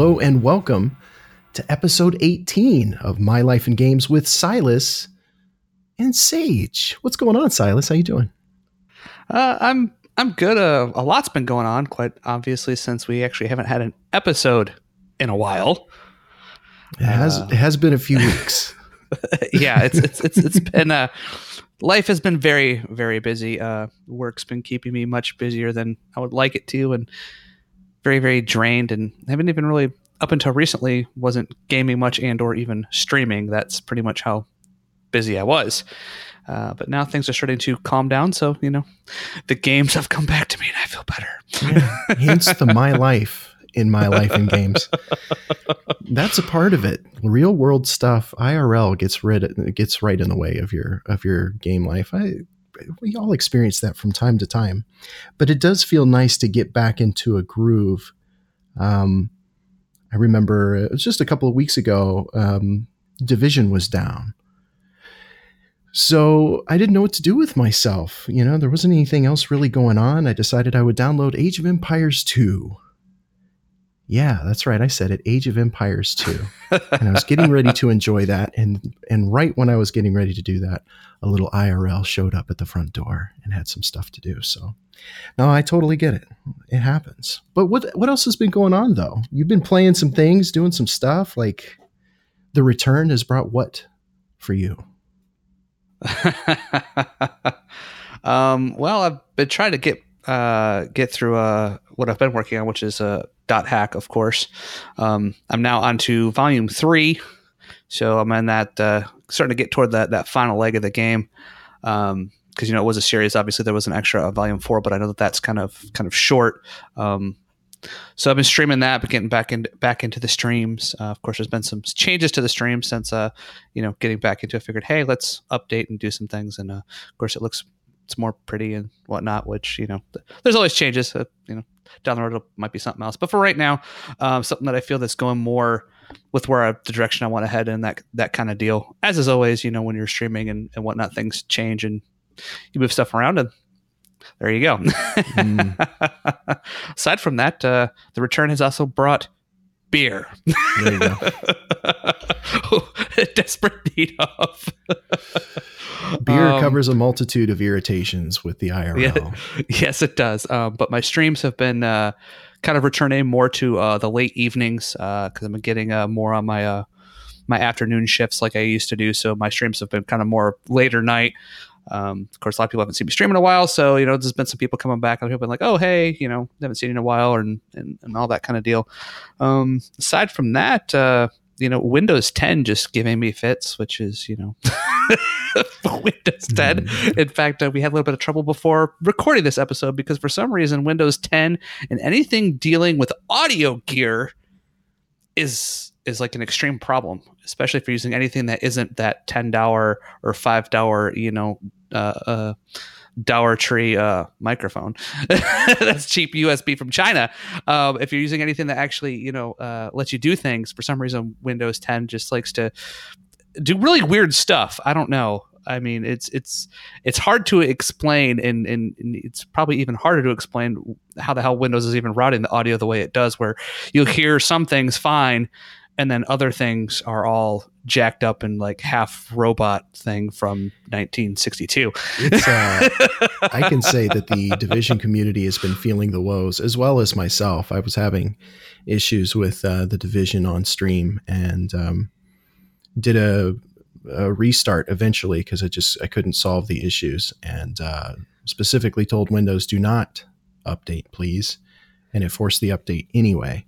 Hello and welcome to episode 18 of My Life in Games with Silas and Sage. What's going on, Silas? How you doing? Uh, I'm I'm good. Uh, a lot's been going on, quite obviously, since we actually haven't had an episode in a while. It has Uh, it has been a few weeks. yeah, it's it's it's, it's been uh, life has been very very busy. Uh, work's been keeping me much busier than I would like it to, and very very drained. And haven't even really up until recently wasn't gaming much and or even streaming. That's pretty much how busy I was. Uh, but now things are starting to calm down, so you know, the games have come back to me, and I feel better. Yeah, hence the my life in my life in games. That's a part of it. Real world stuff, IRL gets rid gets right in the way of your of your game life. I we all experience that from time to time, but it does feel nice to get back into a groove. Um, I remember it was just a couple of weeks ago. Um, Division was down. So I didn't know what to do with myself. You know, there wasn't anything else really going on. I decided I would download Age of Empires 2. Yeah, that's right. I said it, Age of Empires 2. and I was getting ready to enjoy that and and right when I was getting ready to do that, a little IRL showed up at the front door and had some stuff to do. So no, I totally get it. It happens. But what what else has been going on though? You've been playing some things, doing some stuff like the return has brought what for you? um, well, I've been trying to get uh, get through uh, what I've been working on, which is uh, dot hack, of course. Um, I'm now on to volume three, so I'm in that uh, starting to get toward that that final leg of the game. Um, because you know it was a series. Obviously, there was an extra uh, volume four, but I know that that's kind of kind of short. Um, so I've been streaming that, but getting back into back into the streams. Uh, of course, there's been some changes to the stream since uh, you know getting back into. it. I figured, hey, let's update and do some things, and uh, of course, it looks it's more pretty and whatnot. Which you know, there's always changes. Uh, you know, down the road it might be something else. But for right now, um, something that I feel that's going more with where I, the direction I want to head and that that kind of deal. As is always, you know, when you're streaming and, and whatnot, things change and you move stuff around and there you go. Aside from that, uh, the return has also brought beer. There you go. Desperate need of. Beer Um, covers a multitude of irritations with the IRL. Yeah. yes, it does. Um, but my streams have been uh, kind of returning more to uh, the late evenings because I'm getting uh, more on my uh, my afternoon shifts like I used to do. So my streams have been kind of more later night. Um, of course, a lot of people haven't seen me stream in a while, so you know, there's been some people coming back and people been like, "Oh, hey, you know, haven't seen you in a while," and and, and all that kind of deal. Um, aside from that, uh, you know, Windows 10 just giving me fits, which is you know, Windows 10. In fact, uh, we had a little bit of trouble before recording this episode because for some reason, Windows 10 and anything dealing with audio gear is is like an extreme problem, especially if you're using anything that isn't that ten dollar or five dollar, you know, uh, uh, Dollar Tree uh, microphone. That's cheap USB from China. Um, if you're using anything that actually, you know, uh, lets you do things, for some reason, Windows 10 just likes to do really weird stuff. I don't know. I mean, it's it's it's hard to explain, and, and and it's probably even harder to explain how the hell Windows is even routing the audio the way it does, where you'll hear some things fine, and then other things are all jacked up and like half robot thing from 1962. It's, uh, I can say that the division community has been feeling the woes as well as myself. I was having issues with uh, the division on stream and um, did a, a restart eventually because I just I couldn't solve the issues and uh, specifically told Windows do not update please, and it forced the update anyway.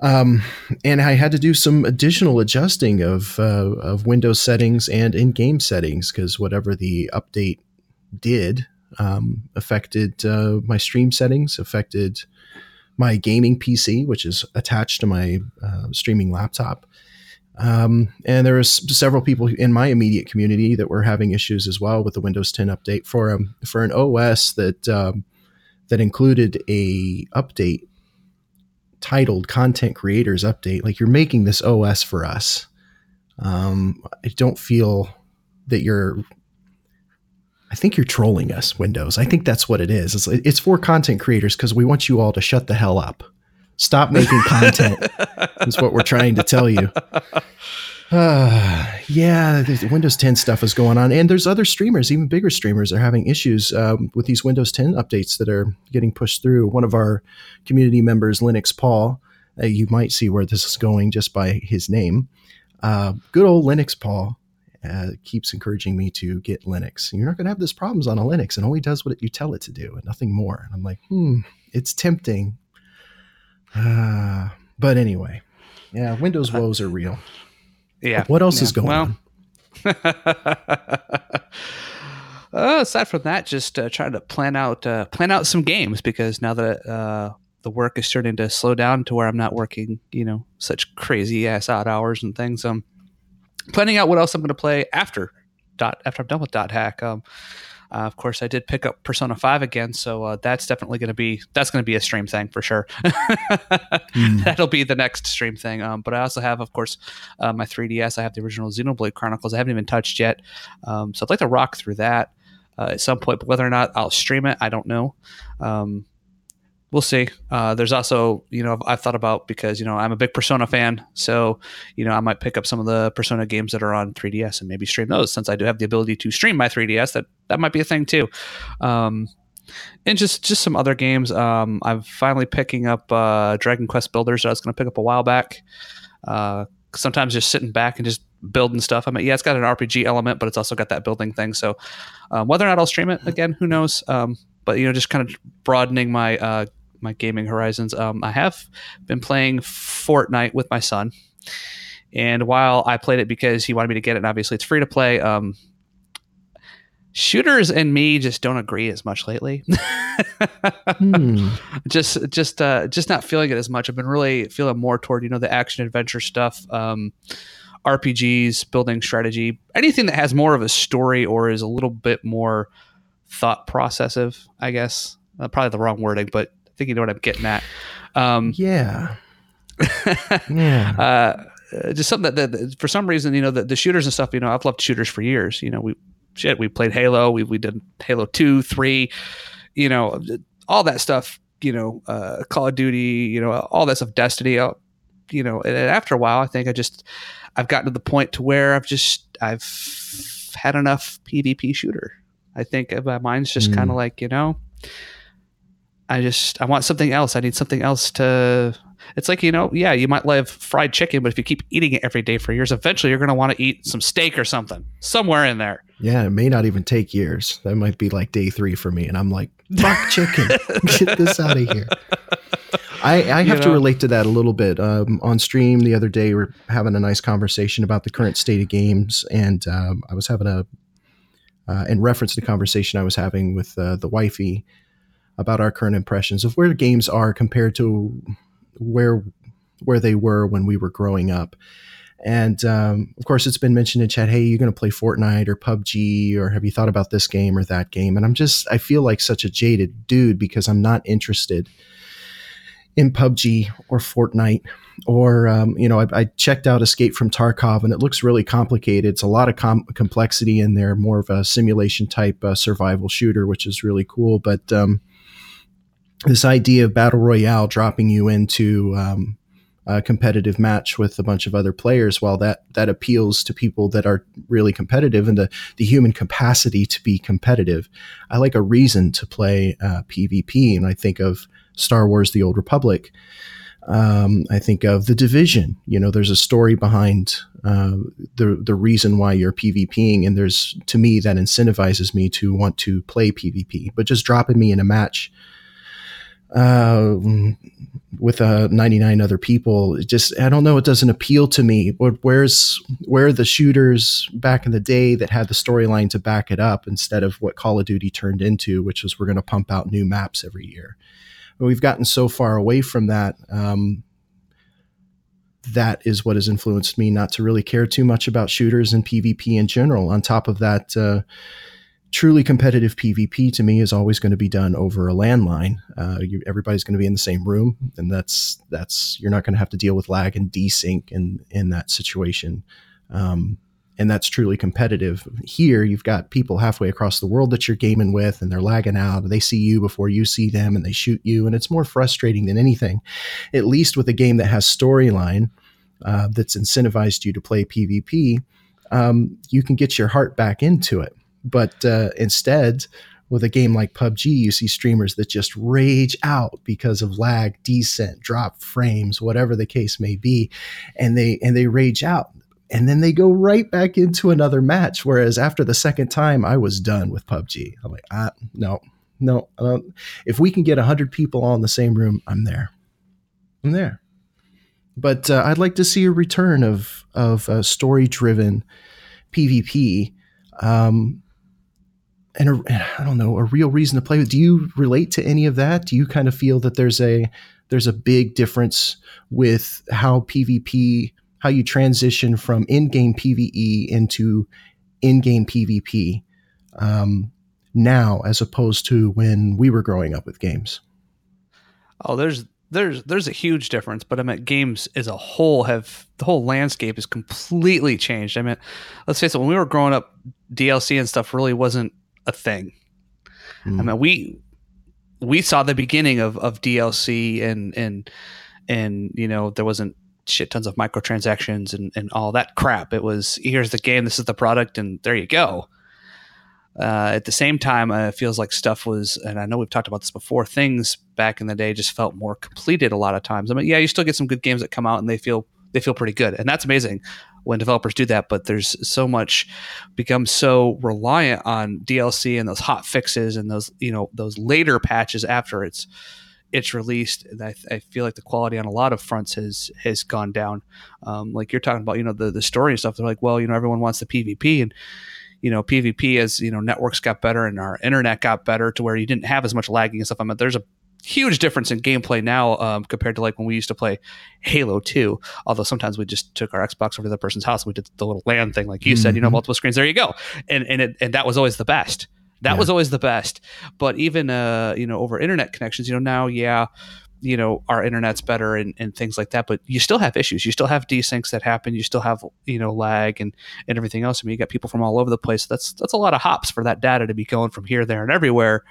Um, and I had to do some additional adjusting of uh, of Windows settings and in-game settings because whatever the update did um, affected uh, my stream settings, affected my gaming PC, which is attached to my uh, streaming laptop. Um, and there was several people in my immediate community that were having issues as well with the Windows 10 update for um, for an OS that um, that included a update titled "Content Creators Update." Like you're making this OS for us. Um, I don't feel that you're I think you're trolling us, Windows. I think that's what it is. It's, it's for content creators because we want you all to shut the hell up. Stop making content. That's what we're trying to tell you. Uh, yeah, the Windows 10 stuff is going on, and there's other streamers, even bigger streamers, are having issues um, with these Windows 10 updates that are getting pushed through. One of our community members, Linux Paul, uh, you might see where this is going just by his name. Uh, good old Linux Paul uh, keeps encouraging me to get Linux. You're not going to have these problems on a Linux. It only does what you tell it to do, and nothing more. And I'm like, hmm, it's tempting. Uh, but anyway, yeah, Windows woes are real. Yeah. What else yeah. is going well, on? uh, aside from that, just uh, trying to plan out uh, plan out some games because now that uh, the work is starting to slow down to where I'm not working, you know, such crazy ass odd hours and things. Um, planning out what else I'm going to play after dot after I'm done with dot hack. Um, uh, of course, I did pick up Persona Five again, so uh, that's definitely going to be that's going to be a stream thing for sure. mm. That'll be the next stream thing. Um, but I also have, of course, uh, my 3DS. I have the original Xenoblade Chronicles. I haven't even touched yet, um, so I'd like to rock through that uh, at some point. But whether or not I'll stream it, I don't know. Um, we'll see. Uh, there's also, you know, I've, thought about because you know I'm a big Persona fan, so you know I might pick up some of the Persona games that are on 3DS and maybe stream those since I do have the ability to stream my 3DS. That that might be a thing too. Um, and just just some other games. Um, I'm finally picking up uh, Dragon Quest Builders. That I was going to pick up a while back. Uh, sometimes just sitting back and just building stuff. I mean, yeah, it's got an RPG element, but it's also got that building thing. So um, whether or not I'll stream it again, who knows? Um, but you know, just kind of broadening my uh, my gaming horizons. Um, I have been playing Fortnite with my son, and while I played it because he wanted me to get it, and obviously it's free to play. Um, shooters and me just don't agree as much lately. hmm. Just, just, uh, just not feeling it as much. I've been really feeling more toward you know the action adventure stuff. Um, RPGs, building strategy, anything that has more of a story or is a little bit more thought processive, I guess. Uh, probably the wrong wording, but think you know what I'm getting at. Um, yeah. yeah. Uh, just something that, that, for some reason, you know, the, the, shooters and stuff, you know, I've loved shooters for years. You know, we, shit, we played Halo, we, we did Halo 2, 3, you know, all that stuff, you know, uh, Call of Duty, you know, all that stuff, Destiny, uh, you know, and after a while, I think I just, I've gotten to the point to where I've just, I've had enough PvP shooter. I think my mind's just mm. kind of like, you know, I just I want something else. I need something else to. It's like you know, yeah, you might love fried chicken, but if you keep eating it every day for years, eventually you're going to want to eat some steak or something somewhere in there. Yeah, it may not even take years. That might be like day three for me, and I'm like, fuck chicken, get this out of here. I, I have you know? to relate to that a little bit. Um, on stream the other day, we are having a nice conversation about the current state of games, and um, I was having a, uh, in reference to the conversation I was having with uh, the wifey about our current impressions of where games are compared to where where they were when we were growing up. And um, of course, it's been mentioned in chat. Hey, you're going to play Fortnite or PUBG, or have you thought about this game or that game? And I'm just, I feel like such a jaded dude because I'm not interested in PUBG or Fortnite. Or, um, you know, I, I, checked out Escape from Tarkov and it looks really complicated. It's a lot of com- complexity in there, more of a simulation type uh, survival shooter, which is really cool. But, um, this idea of battle royale dropping you into um, a competitive match with a bunch of other players, while that that appeals to people that are really competitive and the the human capacity to be competitive, I like a reason to play uh, PvP, and I think of Star Wars: The Old Republic. Um, I think of the division. You know, there's a story behind uh, the the reason why you're PvPing, and there's to me that incentivizes me to want to play PvP. But just dropping me in a match uh, with uh, 99 other people. It just I don't know. It doesn't appeal to me. But Where's where are the shooters back in the day that had the storyline to back it up instead of what Call of Duty turned into, which was we're going to pump out new maps every year. But we've gotten so far away from that. Um, that is what has influenced me not to really care too much about shooters and PvP in general. On top of that. Uh, truly competitive PvP to me is always going to be done over a LAN line. Uh, you, everybody's going to be in the same room, and that's that's you're not going to have to deal with lag and desync in in that situation. Um, and that's truly competitive. Here, you've got people halfway across the world that you're gaming with, and they're lagging out. They see you before you see them, and they shoot you, and it's more frustrating than anything. At least with a game that has storyline uh, that's incentivized you to play PvP, um, you can get your heart back into it. But uh, instead, with a game like PUBG, you see streamers that just rage out because of lag, desync, drop frames, whatever the case may be, and they and they rage out and then they go right back into another match. Whereas after the second time, I was done with PUBG. I'm like, ah, no, no. if we can get hundred people all in the same room, I'm there. I'm there. But uh, I'd like to see a return of of uh, story driven PvP. Um, and I don't know a real reason to play with. Do you relate to any of that? Do you kind of feel that there's a there's a big difference with how PvP how you transition from in-game PVE into in-game PvP um, now, as opposed to when we were growing up with games. Oh, there's there's there's a huge difference, but I mean, games as a whole have the whole landscape has completely changed. I mean, let's face it, when we were growing up, DLC and stuff really wasn't a thing. Mm. I mean, we we saw the beginning of of DLC and and and you know there wasn't shit tons of microtransactions and, and all that crap. It was here's the game, this is the product, and there you go. Uh, at the same time, uh, it feels like stuff was, and I know we've talked about this before. Things back in the day just felt more completed a lot of times. I mean, yeah, you still get some good games that come out and they feel they feel pretty good, and that's amazing when developers do that. But there's so much become so reliant on DLC and those hot fixes and those you know those later patches after it's it's released, I, I, feel like the quality on a lot of fronts has has gone down. Um, like you're talking about, you know, the the story and stuff. They're like, well, you know, everyone wants the PvP, and you know, PvP as you know, networks got better and our internet got better to where you didn't have as much lagging and stuff. I mean, there's a huge difference in gameplay now um, compared to like when we used to play Halo 2. Although sometimes we just took our Xbox over to the person's house and we did the little LAN thing, like you mm-hmm. said, you know, mm-hmm. multiple screens. There you go, and and it, and that was always the best. That yeah. was always the best. But even uh, you know, over internet connections, you know, now yeah, you know, our internet's better and, and things like that, but you still have issues. You still have desyncs that happen. You still have, you know, lag and, and everything else. I mean, you got people from all over the place. That's that's a lot of hops for that data to be going from here, there, and everywhere,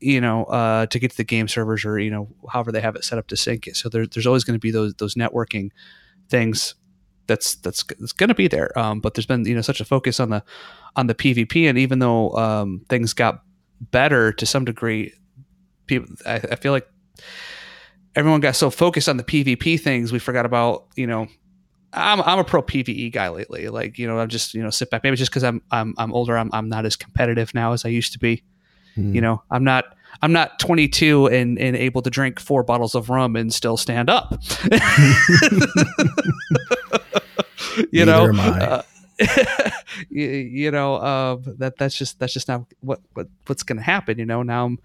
you know, uh, to get to the game servers or, you know, however they have it set up to sync it. So there, there's always going to be those those networking things that's that's, that's going to be there. Um, but there's been, you know, such a focus on the on the PvP, and even though um, things got better to some degree, people I, I, feel like everyone got so focused on the PvP things, we forgot about you know. I'm I'm a pro PVE guy lately. Like you know, I'm just you know sit back. Maybe just because I'm I'm I'm older. I'm I'm not as competitive now as I used to be. Mm. You know, I'm not I'm not 22 and and able to drink four bottles of rum and still stand up. you know, uh, you, you, know, uh, that that's just that's just not what, what what's going to happen. You know, now I'm,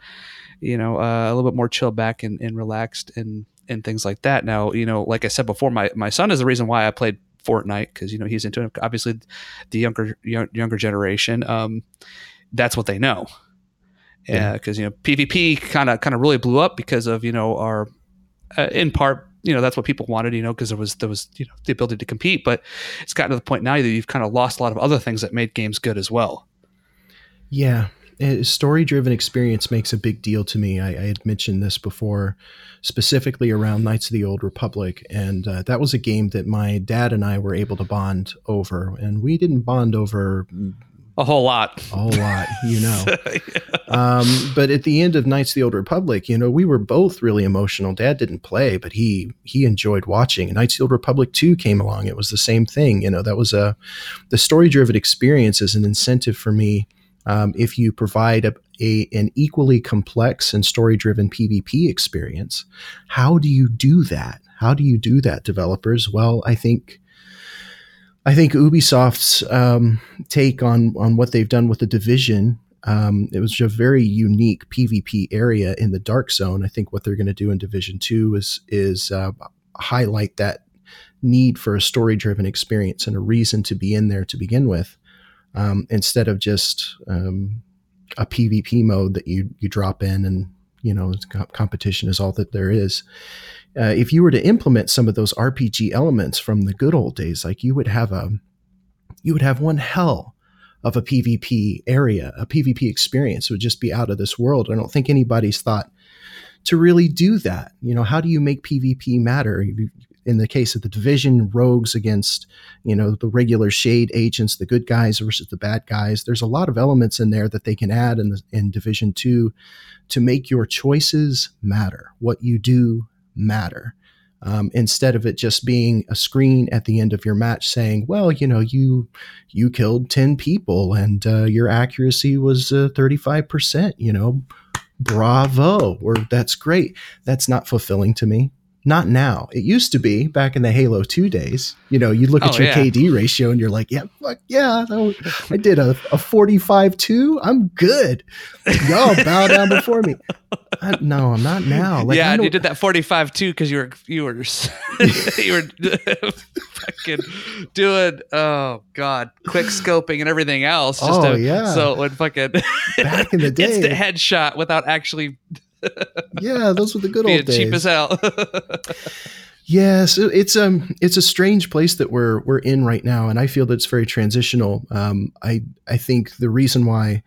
you know, uh, a little bit more chilled back and, and relaxed and and things like that. Now, you know, like I said before, my my son is the reason why I played Fortnite because you know he's into it. Obviously, the younger young, younger generation, um, that's what they know. Yeah, because you know PvP kind of kind of really blew up because of you know our uh, in part you know that's what people wanted you know because there was there was you know the ability to compete but it's gotten to the point now that you've kind of lost a lot of other things that made games good as well. Yeah. Story driven experience makes a big deal to me. I, I, had mentioned this before specifically around knights of the old republic and uh, that was a game that my dad and i were able to bond over and we didn't bond over a whole lot. A whole lot, you know. yeah. um, but at the end of Knights of the Old Republic, you know, we were both really emotional. Dad didn't play, but he he enjoyed watching. Knights of the Old Republic 2 came along. It was the same thing. You know, that was a the story driven experience is an incentive for me. Um, if you provide a, a, an equally complex and story driven PvP experience, how do you do that? How do you do that, developers? Well, I think I think Ubisoft's um, take on on what they've done with the division. Um, it was a very unique PvP area in the Dark Zone. I think what they're going to do in Division Two is is uh, highlight that need for a story driven experience and a reason to be in there to begin with, um, instead of just um, a PvP mode that you you drop in and you know competition is all that there is uh, if you were to implement some of those RPG elements from the good old days, like you would have a you would have one hell of a PvP area, a PvP experience it would just be out of this world. I don't think anybody's thought to really do that. You know, how do you make PvP matter? In the case of the division, rogues against, you know, the regular shade agents, the good guys versus the bad guys. There's a lot of elements in there that they can add in, the, in Division 2 to make your choices matter. What you do matter um, instead of it just being a screen at the end of your match saying, "Well, you know, you you killed ten people and uh, your accuracy was thirty five percent." You know, bravo, or that's great. That's not fulfilling to me. Not now. It used to be back in the Halo 2 days. You know, you look oh, at your yeah. KD ratio and you're like, yeah, fuck yeah, I did a, a 45 2. I'm good. Y'all bow down before me. I, no, I'm not now. Like, yeah, you did that 45 2 because you were, you were, you were fucking doing, oh God, quick scoping and everything else. Just oh, to, yeah. So when fucking back in the day, instant headshot without actually yeah, those were the good old days. Cheap as hell. yes, it's um it's a strange place that we're we're in right now, and I feel that it's very transitional. Um, I I think the reason why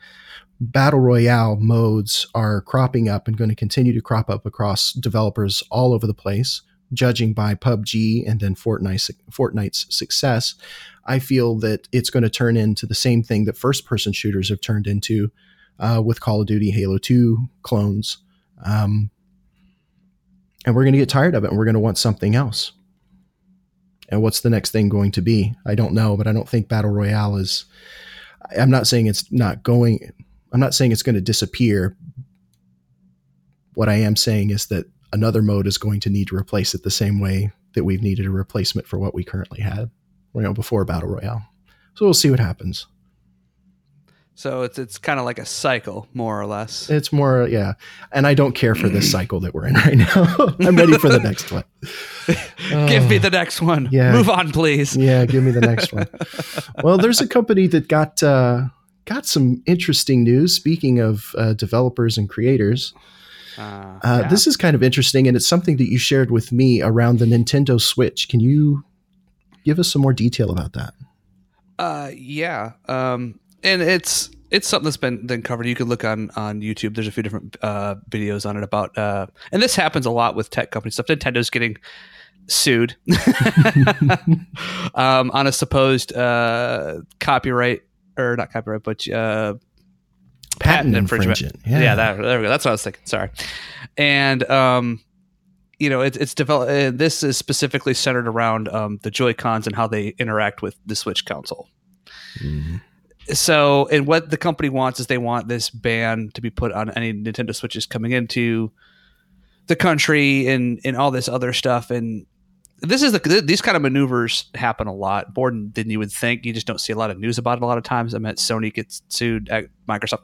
battle royale modes are cropping up and going to continue to crop up across developers all over the place, judging by PUBG and then Fortnite, Fortnite's success, I feel that it's going to turn into the same thing that first person shooters have turned into uh, with Call of Duty, Halo 2 clones. Um, and we're going to get tired of it and we're going to want something else. And what's the next thing going to be? I don't know, but I don't think Battle Royale is. I'm not saying it's not going, I'm not saying it's going to disappear. What I am saying is that another mode is going to need to replace it the same way that we've needed a replacement for what we currently had, you know, before Battle Royale. So we'll see what happens. So it's it's kind of like a cycle, more or less. It's more, yeah. And I don't care for this cycle that we're in right now. I'm ready for the next one. give uh, me the next one. Yeah. Move on, please. Yeah, give me the next one. well, there's a company that got uh, got some interesting news. Speaking of uh, developers and creators. Uh, uh, yeah. This is kind of interesting, and it's something that you shared with me around the Nintendo Switch. Can you give us some more detail about that? Uh, yeah. Um, and it's it's something that's been been covered. You can look on on YouTube. There's a few different uh, videos on it about, uh, and this happens a lot with tech company stuff. Nintendo's getting sued um, on a supposed uh, copyright or not copyright, but uh, patent, patent infringement. infringement. Yeah, yeah that, there we go. That's what I was thinking. Sorry, and um, you know, it, it's developed. Uh, this is specifically centered around um, the Joy Cons and how they interact with the Switch console. Mm-hmm so and what the company wants is they want this ban to be put on any Nintendo Switches coming into the country and and all this other stuff. And this is the these kind of maneuvers happen a lot. More than you would think. You just don't see a lot of news about it a lot of times. I meant sony gets sued at microsoft.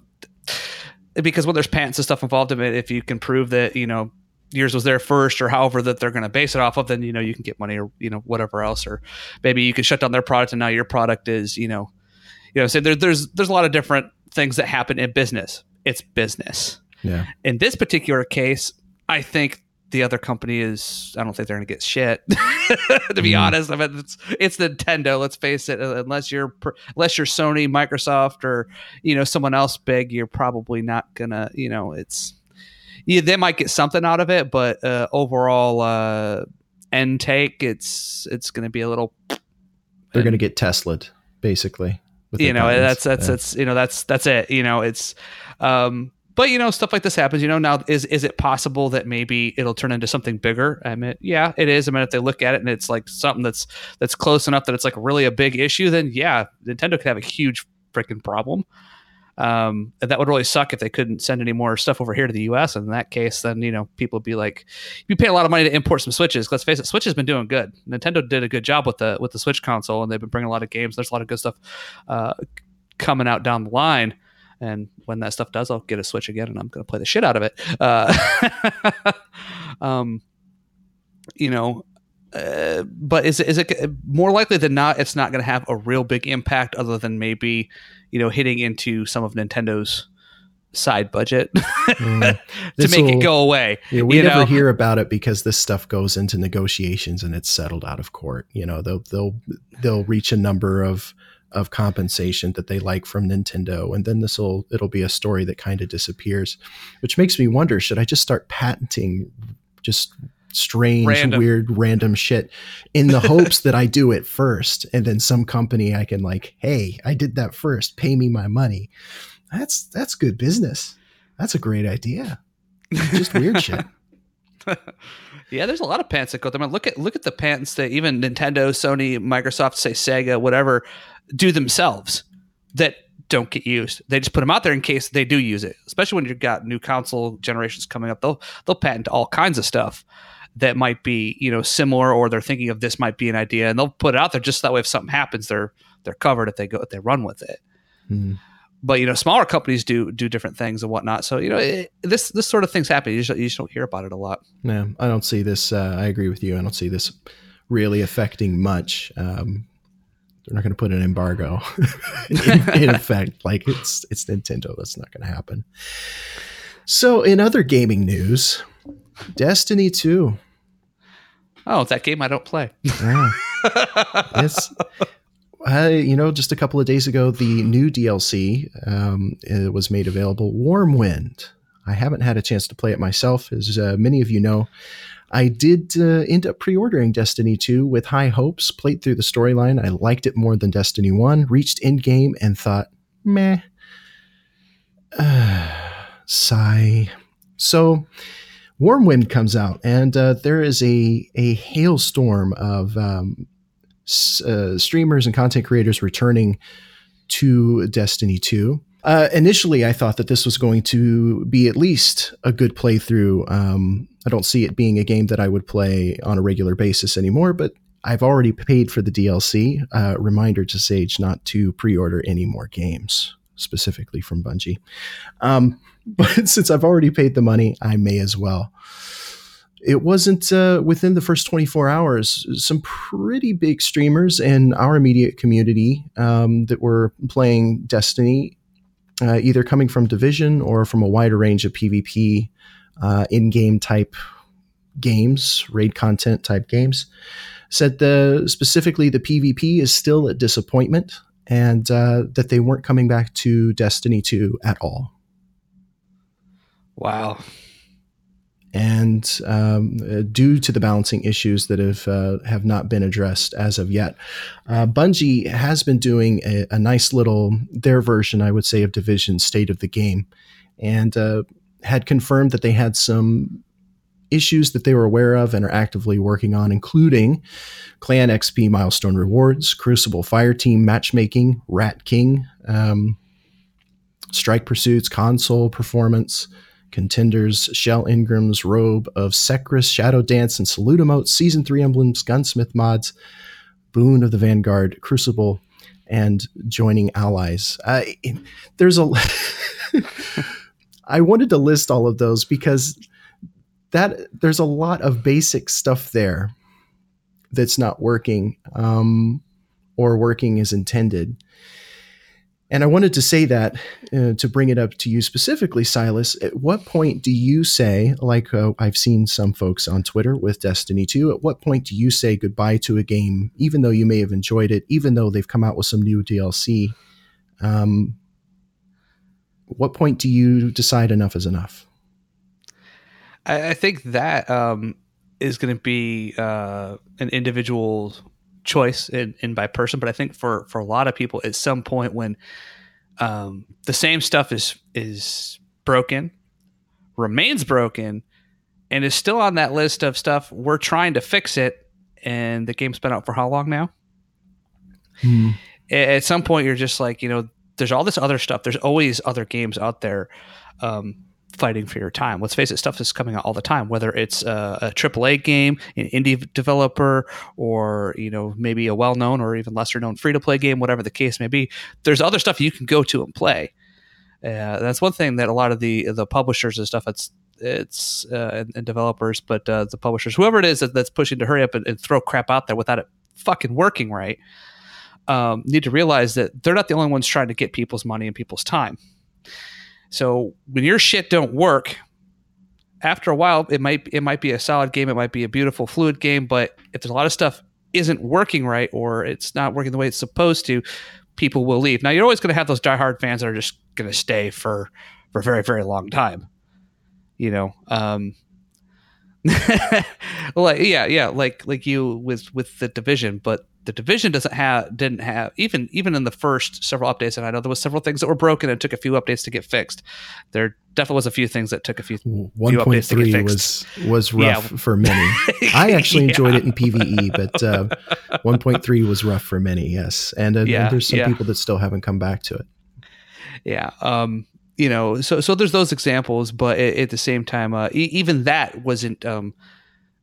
Because when there's patents and stuff involved in it if you can prove that you know yours was there first or however that they're going to base it off of then you know you can get money or you know whatever else. Or maybe you can shut down their product and now your product is you know you know, so there, there's there's a lot of different things that happen in business. It's business. Yeah. In this particular case, I think the other company is I don't think they're going to get shit. to be mm. honest, I mean it's it's Nintendo. Let's face it. Unless you're unless you're Sony, Microsoft, or you know someone else big, you're probably not gonna. You know, it's yeah, they might get something out of it, but uh, overall uh, end take, it's it's going to be a little. They're going to get Tesla, basically you know that's that's that's you know that's that's it. You know it's um but you know stuff like this happens you know now is is it possible that maybe it'll turn into something bigger? I mean yeah it is. I mean if they look at it and it's like something that's that's close enough that it's like really a big issue then yeah nintendo could have a huge freaking problem um, that would really suck if they couldn't send any more stuff over here to the U.S. And in that case, then you know people would be like, you pay a lot of money to import some Switches. Let's face it, Switch has been doing good. Nintendo did a good job with the with the Switch console, and they've been bringing a lot of games. There's a lot of good stuff uh, coming out down the line. And when that stuff does, I'll get a Switch again, and I'm going to play the shit out of it. Uh, um, you know, uh, but is is it more likely than not? It's not going to have a real big impact, other than maybe you know hitting into some of Nintendo's side budget mm, to make will, it go away. Yeah, we never know? hear about it because this stuff goes into negotiations and it's settled out of court. You know, they'll they'll they'll reach a number of of compensation that they like from Nintendo, and then this will it'll be a story that kind of disappears, which makes me wonder: should I just start patenting just strange, random. weird, random shit in the hopes that I do it first, and then some company I can like, hey, I did that first, pay me my money. That's that's good business. That's a great idea. Just weird shit. yeah, there's a lot of patents that go. I mean, look at look at the patents that even Nintendo, Sony, Microsoft, say Sega, whatever, do themselves that don't get used. They just put them out there in case they do use it. Especially when you've got new console generations coming up, they'll they'll patent all kinds of stuff that might be you know similar, or they're thinking of this might be an idea, and they'll put it out there just that way. If something happens, they're they're covered if they go if they run with it. Hmm. But you know smaller companies do do different things and whatnot. So you know it, this this sort of things happen you just, you just don't hear about it a lot. Yeah i don't see this uh, i agree with you. I don't see this really affecting much. Um, they're not going to put an embargo in, in, effect. Like it's it's nintendo. That's not going to happen. So in other gaming news destiny 2 oh that game i don't play yeah. it's uh, you know, just a couple of days ago, the new DLC um, was made available. Warmind. I haven't had a chance to play it myself, as uh, many of you know. I did uh, end up pre-ordering Destiny 2 with high hopes. Played through the storyline. I liked it more than Destiny 1. Reached endgame and thought, meh. sigh. So, Warmind comes out, and uh, there is a a hailstorm of um, uh, streamers and content creators returning to Destiny 2. Uh, initially, I thought that this was going to be at least a good playthrough. Um, I don't see it being a game that I would play on a regular basis anymore, but I've already paid for the DLC. Uh, reminder to Sage not to pre order any more games, specifically from Bungie. Um, but since I've already paid the money, I may as well it wasn't uh, within the first 24 hours. Some pretty big streamers in our immediate community um, that were playing Destiny, uh, either coming from Division or from a wider range of PvP uh, in game type games, raid content type games, said the specifically the PvP is still a disappointment and uh, that they weren't coming back to Destiny 2 at all. Wow. And um, uh, due to the balancing issues that have uh, have not been addressed as of yet, uh, Bungie has been doing a, a, nice little their version, I would say, of Division State of the Game, and uh, had confirmed that they had some issues that they were aware of and are actively working on, including Clan XP milestone rewards, Crucible Fireteam matchmaking, Rat King, um, Strike Pursuits, console performance contenders Shell Ingram's robe of Sekris, Shadow Dance, and Salute Emote, Season 3 emblems, Gunsmith mods, Boon of the Vanguard, Crucible, and joining allies. Uh, there's a. I wanted to list all of those because that there's a lot of basic stuff there that's not working um, or working as intended. And I wanted to say that uh, to bring it up to you specifically, Silas. At what point do you say, like uh, I've seen some folks on Twitter with Destiny 2, at what point do you say goodbye to a game, even though you may have enjoyed it, even though they've come out with some new DLC? Um, what point do you decide enough is enough? I, I think that um, is going to be uh, an individual choice in, in by person, but I think for for a lot of people, at some point when um, the same stuff is is broken, remains broken, and is still on that list of stuff we're trying to fix it, and the game's been out for how long now? Hmm. At some point, you're just like, you know, there's all this other stuff. There's always other games out there. Um, fighting for your time. Let's face it, stuff is coming out all the time, whether it's a, a AAA game, an indie developer, or you know maybe a well-known or even lesser-known free-to-play game, whatever the case may be. There's other stuff you can go to and play. Uh, that's one thing that a lot of the the publishers and stuff it's it's uh, and, and, developers, but uh, the publishers, whoever it is that, that's pushing to hurry up and, and, throw crap out there without it fucking working right, um, need to realize that they're not the only ones trying to get people's money and people's time so when your shit don't work, after a while, it might it might be a solid game, it might be a beautiful fluid game, but if there's a lot of stuff isn't working right or it's not working the way it's supposed to, people will leave. Now you're always going to have those diehard fans that are just going to stay for for a very very long time. You know, um, like yeah, yeah, like like you with with the division, but the division doesn't have didn't have even even in the first several updates and i know there was several things that were broken and took a few updates to get fixed. There definitely was a few things that took a few, few updates to get fixed. was was rough yeah. for many. I actually enjoyed it in pve but uh, 1.3 was rough for many yes. And, uh, yeah, and there's some yeah. people that still haven't come back to it. Yeah um you know so so there's those examples but at, at the same time uh, e- even that wasn't um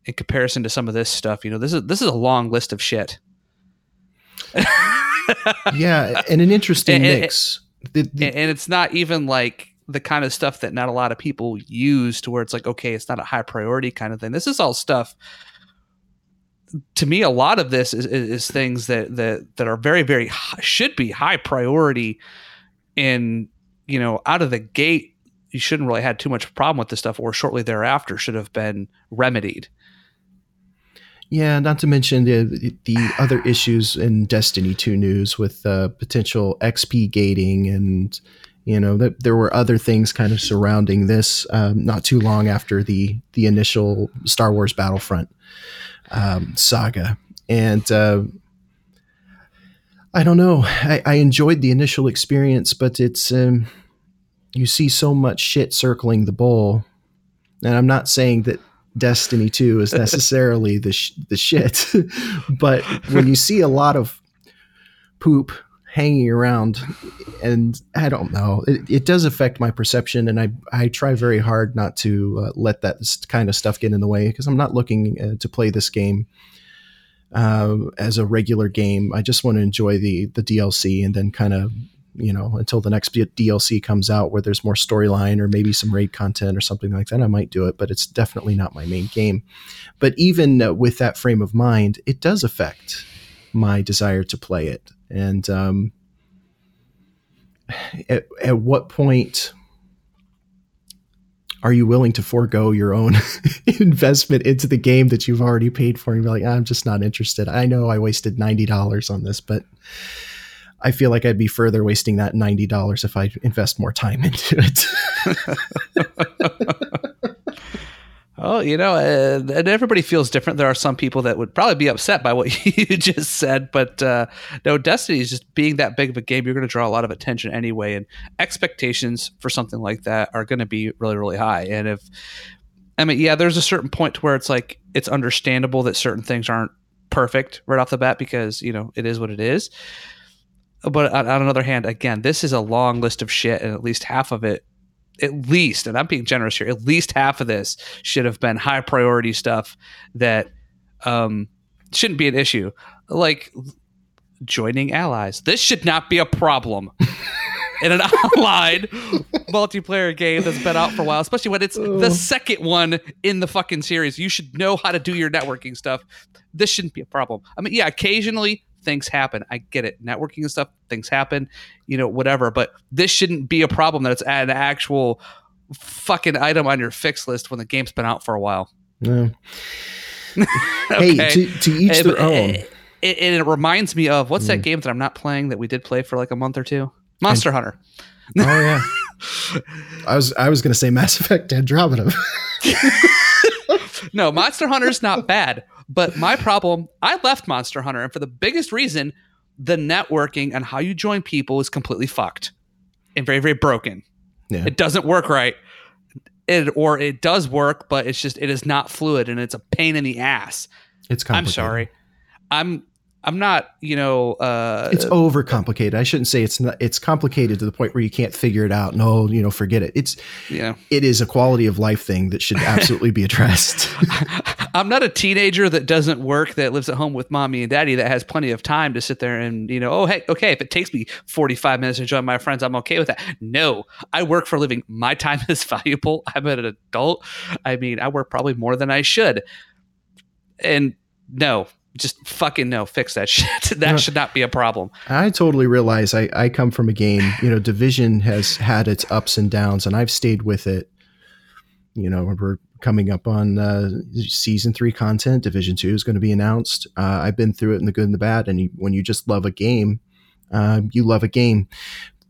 in comparison to some of this stuff you know this is this is a long list of shit yeah, and an interesting and, mix. The, the, and it's not even like the kind of stuff that not a lot of people use to where it's like, okay, it's not a high priority kind of thing. This is all stuff. To me, a lot of this is, is, is things that, that that are very, very high, should be high priority. and you know, out of the gate, you shouldn't really had too much problem with this stuff, or shortly thereafter should have been remedied. Yeah, not to mention the the other issues in Destiny 2 news with uh, potential XP gating and you know that there were other things kind of surrounding this um, not too long after the the initial Star Wars Battlefront um, saga. And uh, I don't know. I, I, enjoyed the initial experience but it's um, you see so much shit circling the bowl. And I'm not saying that Destiny 2 is necessarily the sh- the shit. but when you see a lot of poop hanging around and I don't know, it, it does affect my perception and I I try very hard not to uh, let that kind of stuff get in the way because I'm not looking uh, to play this game uh, as a regular game. I just want to enjoy the the DLC and then kind of you know, until the next DLC comes out where there's more storyline or maybe some raid content or something like that, I might do it, but it's definitely not my main game. But even uh, with that frame of mind, it does affect my desire to play it. And um, at, at what point are you willing to forego your own investment into the game that you've already paid for? And be like, I'm just not interested. I know I wasted $90 on this, but I feel like I'd be further wasting that ninety dollars if I invest more time into it. Oh, you know, uh, and everybody feels different. There are some people that would probably be upset by what you just said, but uh, no, Destiny is just being that big of a game. You're going to draw a lot of attention anyway, and expectations for something like that are going to be really, really high. And if, I mean, yeah, there's a certain point to where it's like it's understandable that certain things aren't perfect right off the bat because you know it is what it is but on, on another hand, again, this is a long list of shit, and at least half of it at least, and I'm being generous here, at least half of this should have been high priority stuff that um, shouldn't be an issue. Like joining allies. This should not be a problem in an online multiplayer game that's been out for a while, especially when it's oh. the second one in the fucking series. You should know how to do your networking stuff. This shouldn't be a problem. I mean, yeah, occasionally things happen. I get it. Networking and stuff, things happen, you know, whatever. But this shouldn't be a problem that it's an actual fucking item on your fix list when the game's been out for a while. No. okay. Hey, to, to each their own. It, it, it, reminds me of what's mm. that game that I'm not playing that we did play for like a month or two? Monster and, Hunter. oh yeah. I was I was gonna say Mass Effect Andromeda. no, Monster Hunter's not bad. But my problem, I left Monster Hunter, and for the biggest reason, the networking and how you join people is completely fucked and very, very broken. Yeah. It doesn't work right. It or it does work, but it's just it is not fluid and it's a pain in the ass. It's I'm sorry. I'm I'm not, you know, uh, it's overcomplicated. I shouldn't say it's not. It's complicated to the point where you can't figure it out. No, you know, forget it. It's yeah. It is a quality of life thing that should absolutely be addressed. I'm not a teenager that doesn't work that lives at home with mommy and daddy that has plenty of time to sit there and you know, oh hey, okay, if it takes me 45 minutes to join my friends, I'm okay with that. No, I work for a living. My time is valuable. I'm an adult. I mean, I work probably more than I should. And no, just fucking no, fix that shit. that should not be a problem. I totally realize I, I come from a game, you know, Division has had its ups and downs and I've stayed with it. You know, we're coming up on uh, season three content. Division two is going to be announced. Uh, I've been through it in the good and the bad. And you, when you just love a game, uh, you love a game.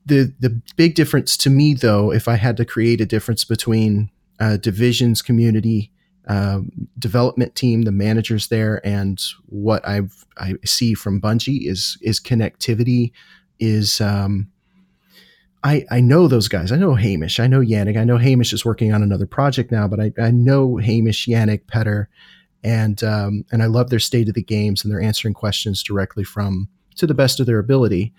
The the big difference to me, though, if I had to create a difference between uh, divisions community, uh, development team, the managers there, and what I I see from Bungie is is connectivity, is um, I, I know those guys. I know Hamish. I know Yannick. I know Hamish is working on another project now, but I, I know Hamish, Yannick, Petter, and um, and I love their state of the games and they're answering questions directly from to the best of their ability,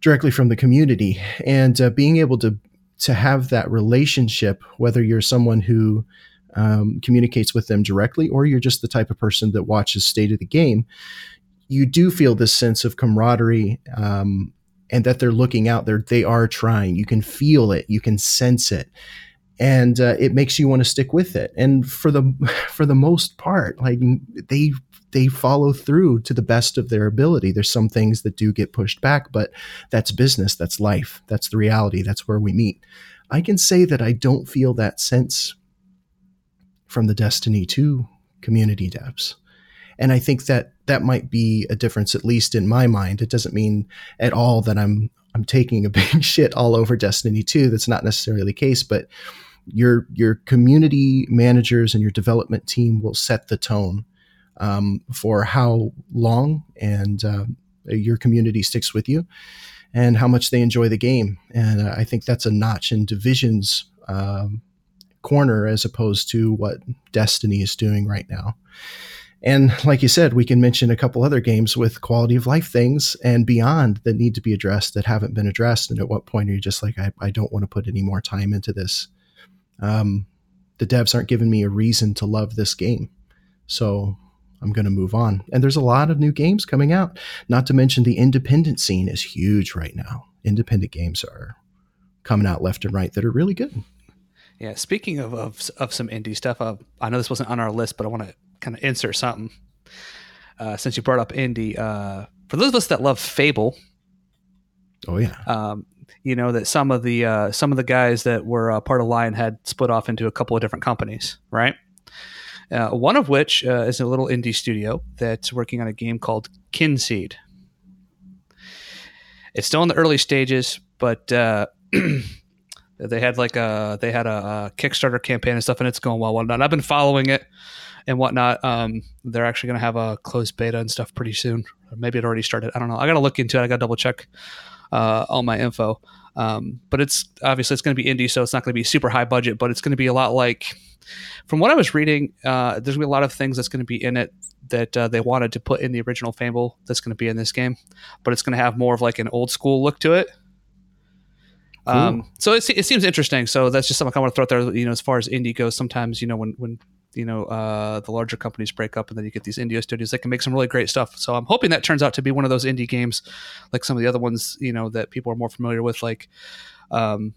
directly from the community, and uh, being able to to have that relationship, whether you're someone who um, communicates with them directly or you're just the type of person that watches state of the game, you do feel this sense of camaraderie. Um, and that they're looking out there. They are trying. You can feel it. You can sense it. And uh, it makes you want to stick with it. And for the for the most part like they they follow through to the best of their ability. There's some things that do get pushed back but that's business. That's life. That's the reality. That's where we meet. I can say that i don't feel that sense from the destiny 2 community devs and I think that that might be a difference, at least in my mind. It doesn't mean at all that I'm I'm taking a big shit all over Destiny 2. That's not necessarily the case, but your your community managers and your development team will set the tone um, for how long and uh, your community sticks with you and how much they enjoy the game. And uh, I think that's a notch in Division's um, corner as opposed to what Destiny is doing right now. And like you said, we can mention a couple other games with quality of life things and beyond that need to be addressed that haven't been addressed. And at what point are you just like, I, I don't want to put any more time into this? Um, the devs aren't giving me a reason to love this game. So I'm going to move on. And there's a lot of new games coming out, not to mention the independent scene is huge right now. Independent games are coming out left and right that are really good. Yeah, speaking of of, of some indie stuff, uh, I know this wasn't on our list, but I want to kind of insert something. Uh, since you brought up indie, uh, for those of us that love Fable, oh yeah, um, you know that some of the uh, some of the guys that were uh, part of Lion had split off into a couple of different companies, right? Uh, one of which uh, is a little indie studio that's working on a game called Kinseed. It's still in the early stages, but they had like a they had a, a, Kickstarter campaign and stuff, and it's going well. Well, I've been following it and whatnot. Um, they're actually going to have a closed beta and stuff pretty soon. Maybe it already started. I don't know. I got to look into it. I got to double check uh, all my info. Um, but it's obviously it's going to be indie, so it's not going to be super high budget. But it's going to be a lot like, from what I was reading, uh, there's going to be a lot of things that's going to be in it that uh, they wanted to put in the original Fable that's going to be in this game, but it's going to have more of like an old school look to it. Um, so it, it seems interesting. So that's just something I want to throw out there. You know, as far as indie goes, sometimes you know when when you know uh, the larger companies break up and then you get these indie studios that can make some really great stuff so i'm hoping that turns out to be one of those indie games like some of the other ones you know that people are more familiar with like um,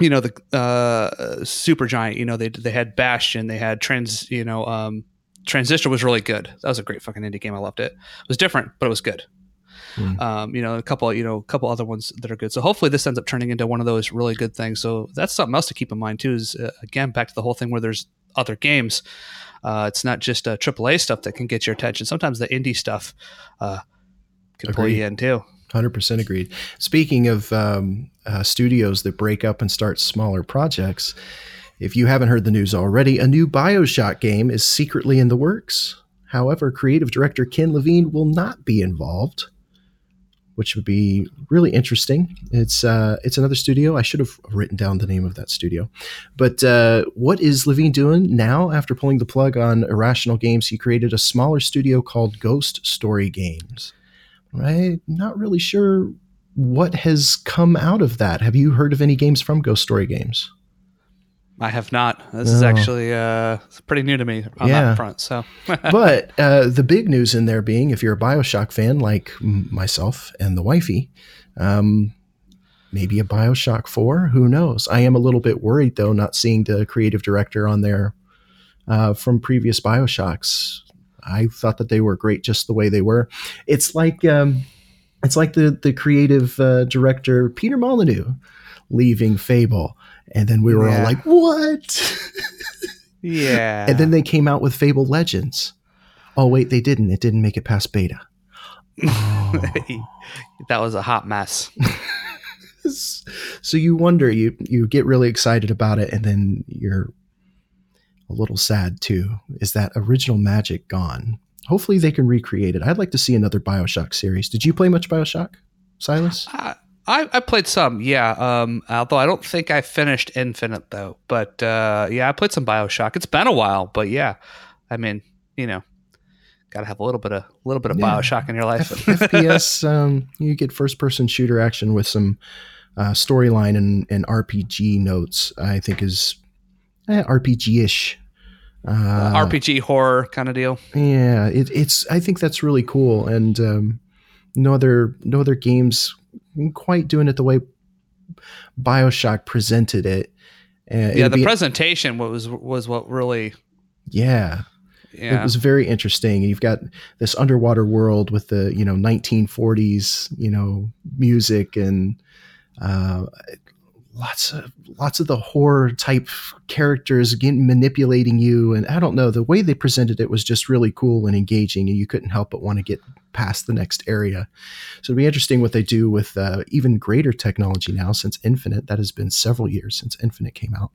you know the uh, Supergiant. you know they they had bastion they had trans you know um, transistor was really good that was a great fucking indie game i loved it it was different but it was good Mm. Um, you know, a couple, you know, a couple other ones that are good. So hopefully this ends up turning into one of those really good things. So that's something else to keep in mind too. Is uh, again back to the whole thing where there's other games. Uh, it's not just uh, AAA stuff that can get your attention. Sometimes the indie stuff uh, can agreed. pull you in too. Hundred percent agreed. Speaking of um, uh, studios that break up and start smaller projects, if you haven't heard the news already, a new Bioshock game is secretly in the works. However, creative director Ken Levine will not be involved which would be really interesting. It's uh, it's another studio. I should have written down the name of that studio. But uh, what is Levine doing now? After pulling the plug on Irrational Games, he created a smaller studio called Ghost Story Games. Right? Not really sure what has come out of that. Have you heard of any games from Ghost Story Games? I have not. This is actually uh, pretty new to me on yeah. that front. So, but uh, the big news in there being, if you're a Bioshock fan like myself and the wifey, um, maybe a Bioshock Four. Who knows? I am a little bit worried though, not seeing the creative director on there uh, from previous Bioshocks. I thought that they were great just the way they were. It's like um, it's like the the creative uh, director Peter Molyneux leaving Fable and then we were yeah. all like, what? yeah. And then they came out with Fable Legends. Oh, wait, they didn't. It didn't make it past beta. Oh. that was a hot mess. so you wonder, you you get really excited about it, and then you're a little sad too. Is that original magic gone? Hopefully, they can recreate it. I'd like to see another Bioshock series. Did you play much Bioshock, Silas? I, I, I played some, yeah. Um, although I don't think I finished Infinite though. But uh, yeah, I played some Bioshock. It's been a while, but yeah. I mean, you know, got to have a little bit of a little bit of Yeah. Bioshock in your life. F- FPS, um, you get first person shooter action with some uh, storyline and, and RPG notes. I think is eh, RPG ish. Uh, RPG horror kind of deal. Yeah, it, it's. I think that's really cool, and um, no other no other games quite doing it the way Bioshock presented it. Uh, Yeah, the be- presentation was was what really. yeah, Yeah, it was very interesting. You've got this underwater world with the you know 1940s you know music and uh, lots of lots of the horror type characters again manipulating you and I don't know the way they presented it was just really cool and engaging and you couldn't help but want to get past the next area. So it'd be interesting what they do with uh, even greater technology now since Infinite. That has been several years since Infinite came out.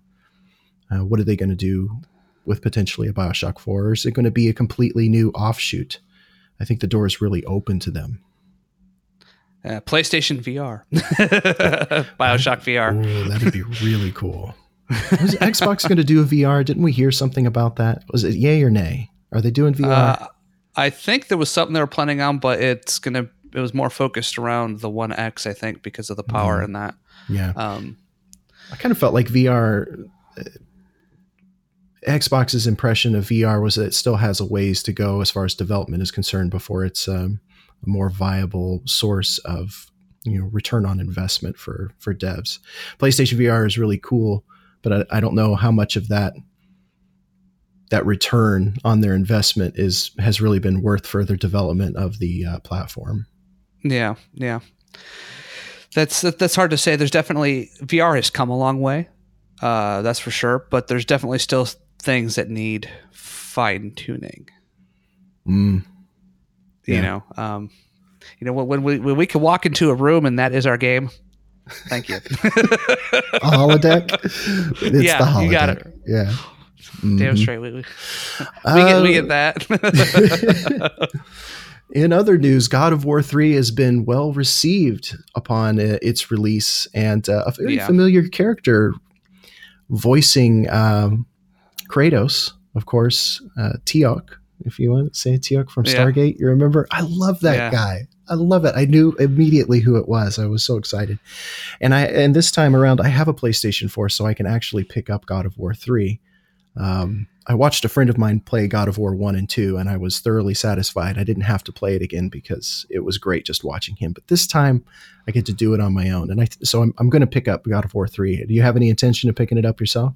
Uh, what are they going to do with potentially a Bioshock 4? Or is it going to be a completely new offshoot? I think the door is really open to them. Uh, PlayStation VR, Bioshock VR. Oh, that'd be really cool. Was Xbox going to do a VR? Didn't we hear something about that? Was it yay or nay? Are they doing VR? Uh, I think there was something they were planning on, but it's gonna. It was more focused around the One X, I think, because of the power Mhm. in that. yeah. Um, I kind of felt like VR. uh, Xbox's impression of VR was that it still has a ways to go as far as development is concerned before it's um, a more viable source of you know return on investment for for devs. PlayStation VR is really cool, but I, I don't know how much of that that return on their investment is has really been worth further development of the uh, platform. yeah, yeah. That's that's hard to say. There's definitely VR has come a long way, uh, that's for sure. But there's definitely still things that need fine tuning. Mm. You know, um, you know when, when we when we can walk into a room and that is our game. Thank you. A holodeck. It's Yeah, the holodeck. you got it. Yeah. Damn Mhm. straight. We, we, we get we Uh, get that. In other news, God of War 3 has been well received upon uh, its release, and uh, a very Yeah. familiar character voicing um, Kratos, of course, uh, Teal'c, if you want to say Teal'c from Yeah. Stargate. You remember? I love that Yeah. guy. I love it. I knew immediately who it was. I was so excited. And I and this time around, I have a PlayStation 4, so I can actually pick up God of War 3. Um, I watched a friend of mine play God of War 1 and 2, and I was thoroughly satisfied. I didn't have to play it again because it was great just watching him. But this time, I get to do it on my own. And I so I'm, I'm going to pick up God of War 3. Do you have any intention of picking it up yourself?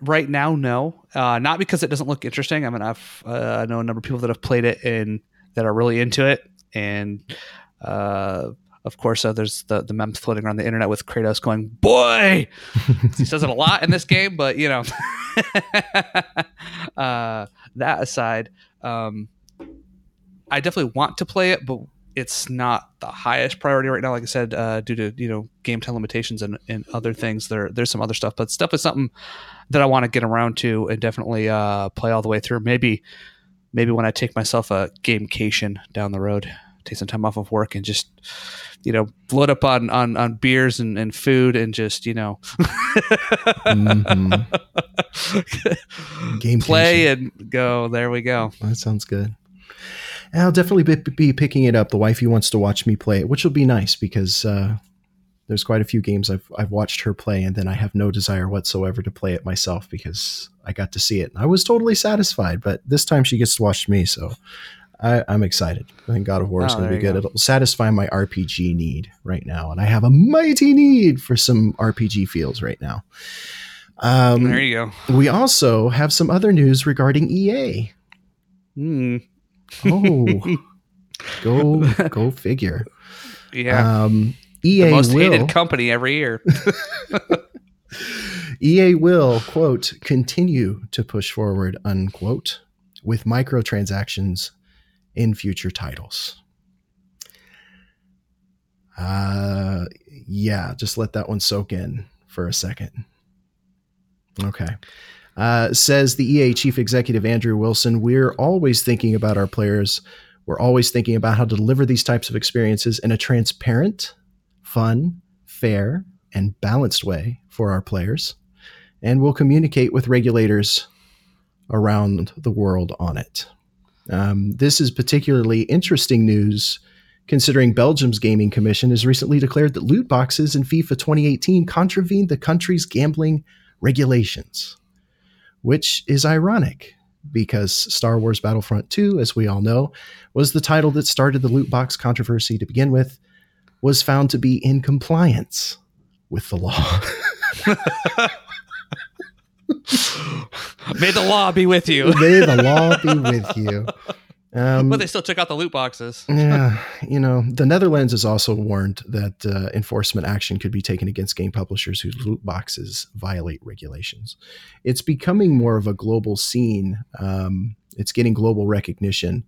Right now, no. Uh, not because it doesn't look interesting. I mean, I've uh, I know a number of people that have played it and that are really into it, and uh, of course, uh, there's the the memes floating around the internet with Kratos going, "Boy," he says it a lot in this game, but you know, uh, that aside, um, I definitely want to play it, but it's not the highest priority right now. Like I said, uh, due to you know game time limitations and, and other things, there there's some other stuff, but stuff is something that I want to get around to and definitely uh, play all the way through. Maybe maybe when I take myself a gamecation down the road, take some time off of work and just you know load up on on, on beers and, and food and just you know Mhm. Game play and go. There we go. That sounds good. I'll definitely be, be picking it up. The wifey wants to watch me play it, which will be nice because uh, there's quite a few games I've I've watched her play, and then I have no desire whatsoever to play it myself because I got to see it. and I was totally satisfied, but this time she gets to watch me, so I, I'm excited. I think God of War is Oh, going to be good. go. It'll satisfy my RPG need right now, and I have a mighty need for some RPG feels right now. Um, there you go. we also have some other news regarding EA. Mm, Oh, go go figure. yeah, Um, the EA most will hated company every year. EA will quote continue to push forward unquote with microtransactions in future titles. Uh, yeah, just let that one soak in for a second. Okay. Uh, says the EA chief executive Andrew Wilson, we're always thinking about our players. We're always thinking about how to deliver these types of experiences in a transparent, fun, fair, and balanced way for our players. And we'll communicate with regulators around the world on it. Um, this is particularly interesting news considering Belgium's Gaming Commission has recently declared that loot boxes in FIFA 2018 contravened the country's gambling regulations, which is ironic because Star Wars Battlefront 2, as we all know, was the title that started the loot box controversy to begin with, was found to be in compliance with the law. May the law be with you. May the law be with you. Um, but they still took out the loot boxes. yeah, you know, the Netherlands has also warned that uh, enforcement action could be taken against game publishers whose loot boxes violate regulations. It's becoming more of a global scene. Um, it's getting global recognition.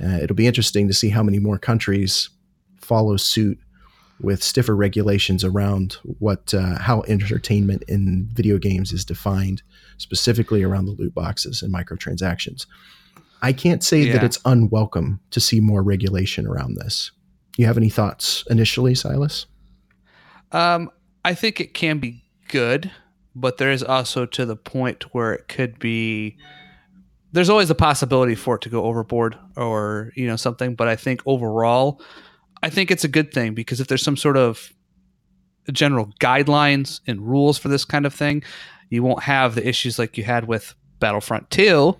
Uh, it'll be interesting to see how many more countries follow suit with stiffer regulations around what uh, how entertainment in video games is defined, specifically around the loot boxes and microtransactions. I can't say yeah. that it's unwelcome to see more regulation around this. You have any thoughts initially, Silas? Um, I think it can be good, but there is also to the point where it could be. There's always a possibility for it to go overboard or you know something, but I think overall, I think it's a good thing because if there's some sort of general guidelines and rules for this kind of thing, you won't have the issues like you had with Battlefront 2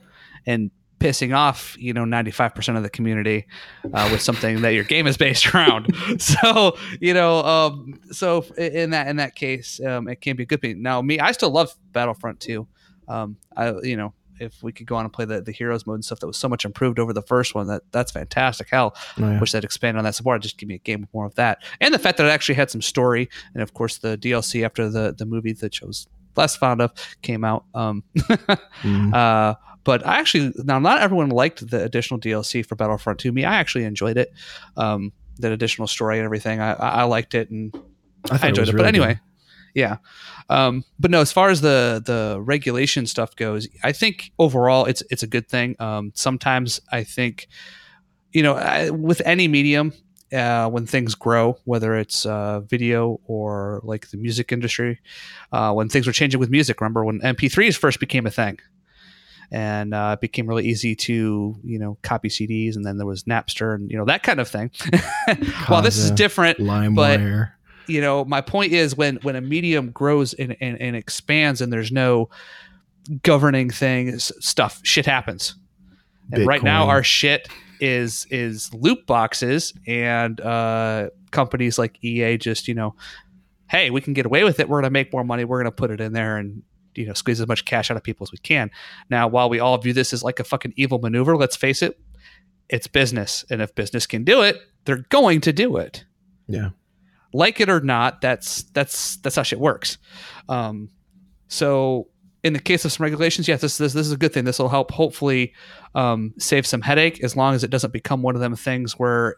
and pissing off you know 95% of the community uh, with something that your game is based around. So you know um, so in that in that case um, it can be a good thing. Now me i still love battlefront 2 um, i you know if we could go on and play the, the heroes mode and stuff that was so much improved over the first one that that's fantastic hell. Oh, yeah. wish they'd expand on that support. Just give me a game with more of that. And the fact that it actually had some story and of course the dlc after the the movie that I was less fond of came out um, mm. uh, but I actually now not everyone liked the additional DLC for Battlefront 2. Me, I actually enjoyed it. Um, that additional story and everything. I, I liked it and I, I enjoyed it. it. Really but anyway, good. yeah. Um, but no, as far as the the regulation stuff goes, I think overall it's it's a good thing. Um, sometimes I think, you know, I, with any medium, uh, when things grow, whether it's uh, video or like the music industry, uh, when things were changing with music. Remember when MP3s first became a thing? And uh, it became really easy to you know copy CDs, and then there was Napster and you know that kind of thing. Well, this is different, but you know my point is when when a medium grows and, and, and expands and there's no governing things, stuff shit happens. And Bitcoin. right now, our shit is is loot boxes and uh, companies like EA just you know, hey, we can get away with it. We're gonna make more money. We're gonna put it in there and you know squeeze as much cash out of people as we can. Now, while we all view this as like a fucking evil maneuver, let's face it, it's business, and if business can do it, they're going to do it. Yeah, like it or not, that's that's that's how shit works. Um, so in the case of some regulations, yes, this this, this is a good thing. This will help hopefully um, save some headache as long as it doesn't become one of them things where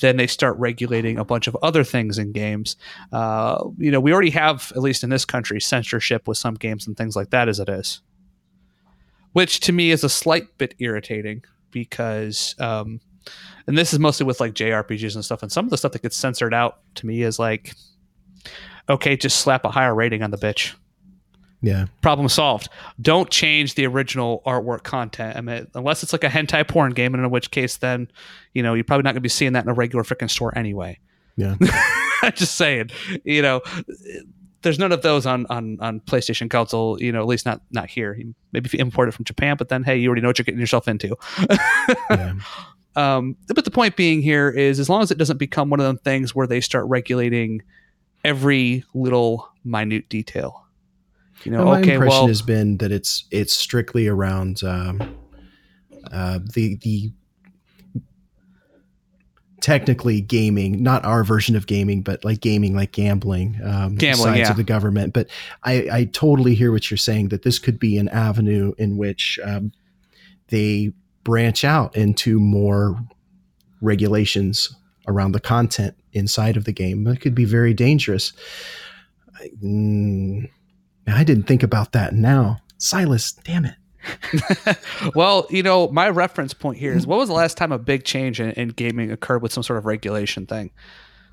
then they start regulating a bunch of other things in games. Uh, you know, we already have, at least in this country, censorship with some games and things like that as it is, which to me is a slight bit irritating because, um, and this is mostly with like JRPGs and stuff, and some of the stuff that gets censored out to me is like, okay, just slap a higher rating on the bitch. Yeah. Problem solved. Don't change the original artwork content. I mean, unless it's like a hentai porn game, and in which case, then, you know, you're probably not going to be seeing that in a regular freaking store anyway. Yeah. Just saying, you know, there's none of those on, on, on PlayStation console, you know, at least not, not here. Maybe if you import it from Japan, but then, hey, you already know what you're getting yourself into. yeah. Um, but the point being here is as long as it doesn't become one of them things where they start regulating every little minute detail you know, my okay, impression well, has been that it's it's strictly around um, uh, the the technically gaming, not our version of gaming, but like gaming, like gambling, um, gambling sides yeah. of the government. But I, I totally hear what you're saying that this could be an avenue in which um, they branch out into more regulations around the content inside of the game. That could be very dangerous. I, mm, I didn't think about that now. Silas, damn it. well, you know, my reference point here is what was the last time a big change in, in gaming occurred with some sort of regulation thing?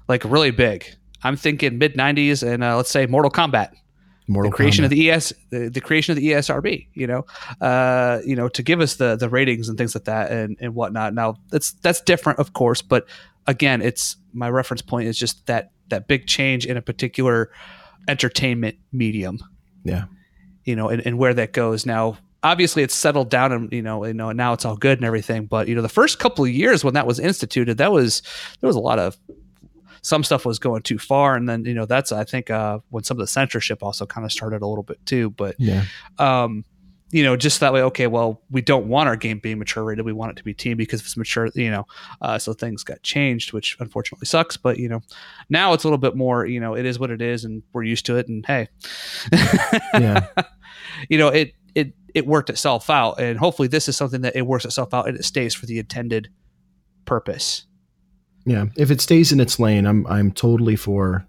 Like really big. I'm thinking mid 90s and uh, let's say Mortal Kombat. Mortal the creation Kombat. of the ES, the, the, creation of the ESRB, you know, uh, you know, to give us the the ratings and things like that and and whatnot. Now that's that's different, of course, but again, it's my reference point is just that that big change in a particular entertainment medium. Yeah, you know, and, and where that goes now. Obviously, it's settled down, and you know, you know, now it's all good and everything. But you know, the first couple of years when that was instituted, that was there was a lot of some stuff was going too far, and then you know that's I think uh, when some of the censorship also kind of started a little bit too. But yeah, um, you know, just that way. Okay, well, we don't want our game being mature rated. We want it to be teen because it's mature. You know, uh, so things got changed, which unfortunately sucks. But you know, now it's a little bit more. You know, it is what it is, and we're used to it. And hey, yeah, you know, it it it worked itself out, and hopefully, this is something that it works itself out and it stays for the intended purpose. Yeah, if it stays in its lane, I'm I'm totally for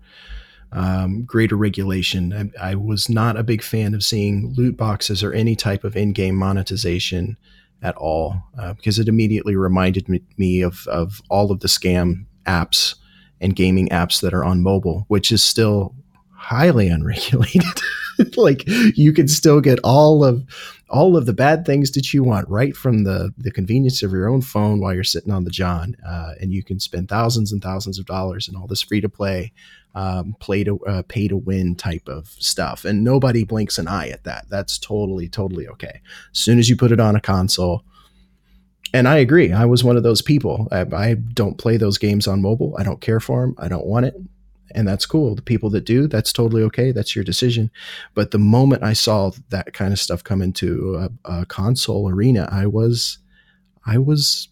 um, greater regulation. I, I, was not a big fan of seeing loot boxes or any type of in-game monetization at all uh, because it immediately reminded me of of all of the scam apps and gaming apps that are on mobile, which is still highly unregulated. like you can still get all of all of the bad things that you want right from the the convenience of your own phone while you're sitting on the john, uh, and you can spend thousands and thousands of dollars in all this free to play, um, play to uh, pay to win type of stuff, and nobody blinks an eye at that. That's totally totally okay. As soon as you put it on a console. And I agree. I was one of those people. I, I don't play those games on mobile. I don't care for them. I don't want it and that's cool. The people that do, that's totally okay. That's your decision. But the moment I saw that kind of stuff come into a, a console arena, I was, I was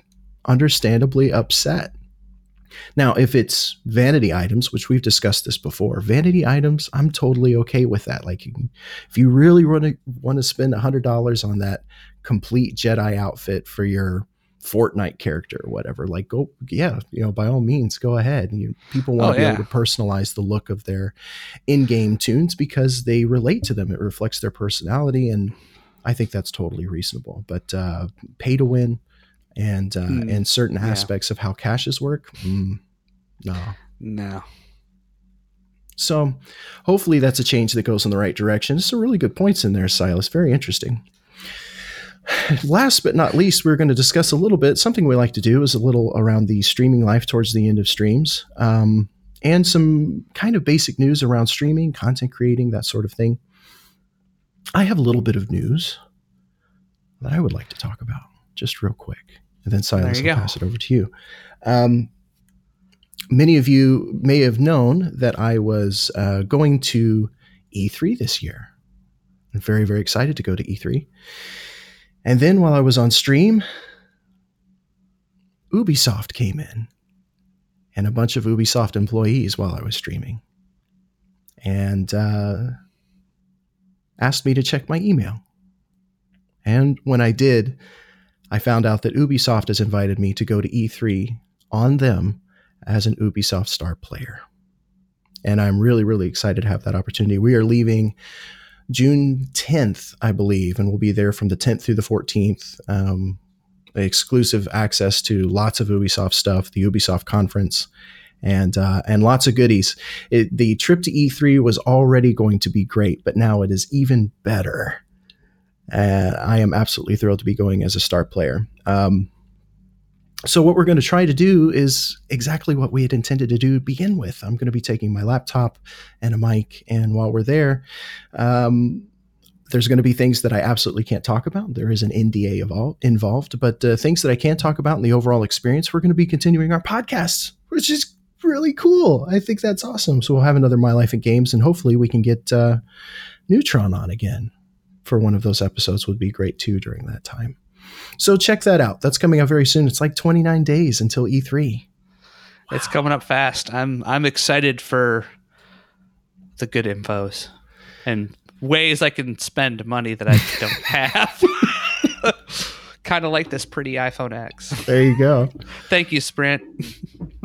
understandably upset. Now, if it's vanity items, which we've discussed this before, vanity items, I'm totally okay with that. Like, if you really want to want to spend hundred dollars on that complete Jedi outfit for your Fortnite character or whatever, like go, yeah, you know, by all means, go ahead. You, people want oh, to be yeah. able to personalize the look of their in-game toons because they relate to them. It reflects their personality, and I think that's totally reasonable. But uh, pay to win and uh, mm, and certain yeah. aspects of how caches work, mm, no, no. So, hopefully, that's a change that goes in the right direction. Some really good points in there, Silas. Very interesting. Last but not least, we're going to discuss a little bit something we like to do is a little around the streaming life towards the end of streams, um, and some kind of basic news around streaming, content creating, that sort of thing. I have a little bit of news that I would like to talk about, just real quick, and then Silas will go. pass it over to you. Um, many of you may have known that I was uh, going to E3 this year. I'm very, very excited to go to E3. And then while I was on stream, Ubisoft came in and a bunch of Ubisoft employees while I was streaming and uh, asked me to check my email. And when I did, I found out that Ubisoft has invited me to go to E3 on them as an Ubisoft star player. And I'm really, really excited to have that opportunity. We are leaving June 10th, I believe, and we'll be there from the 10th through the 14th. Um, exclusive access to lots of Ubisoft stuff, the Ubisoft conference, and uh, and lots of goodies. It, the trip to E3 was already going to be great, but now it is even better. Uh, I am absolutely thrilled to be going as a star player. Um, so what we're going to try to do is exactly what we had intended to do to begin with. I'm going to be taking my laptop and a mic, and while we're there, um, there's going to be things that I absolutely can't talk about. There is an NDA involved, but uh, things that I can't talk about in the overall experience, we're going to be continuing our podcasts, which is really cool. I think that's awesome. So we'll have another My Life in Games, and hopefully we can get uh, Neutron on again for one of those episodes. Would be great too during that time. So check that out. That's coming up very soon. It's like 29 days until E3. Wow. It's coming up fast. I'm I'm excited for the good infos and ways I can spend money that I don't have. kind of like this pretty iPhone X. There you go. Thank you, Sprint.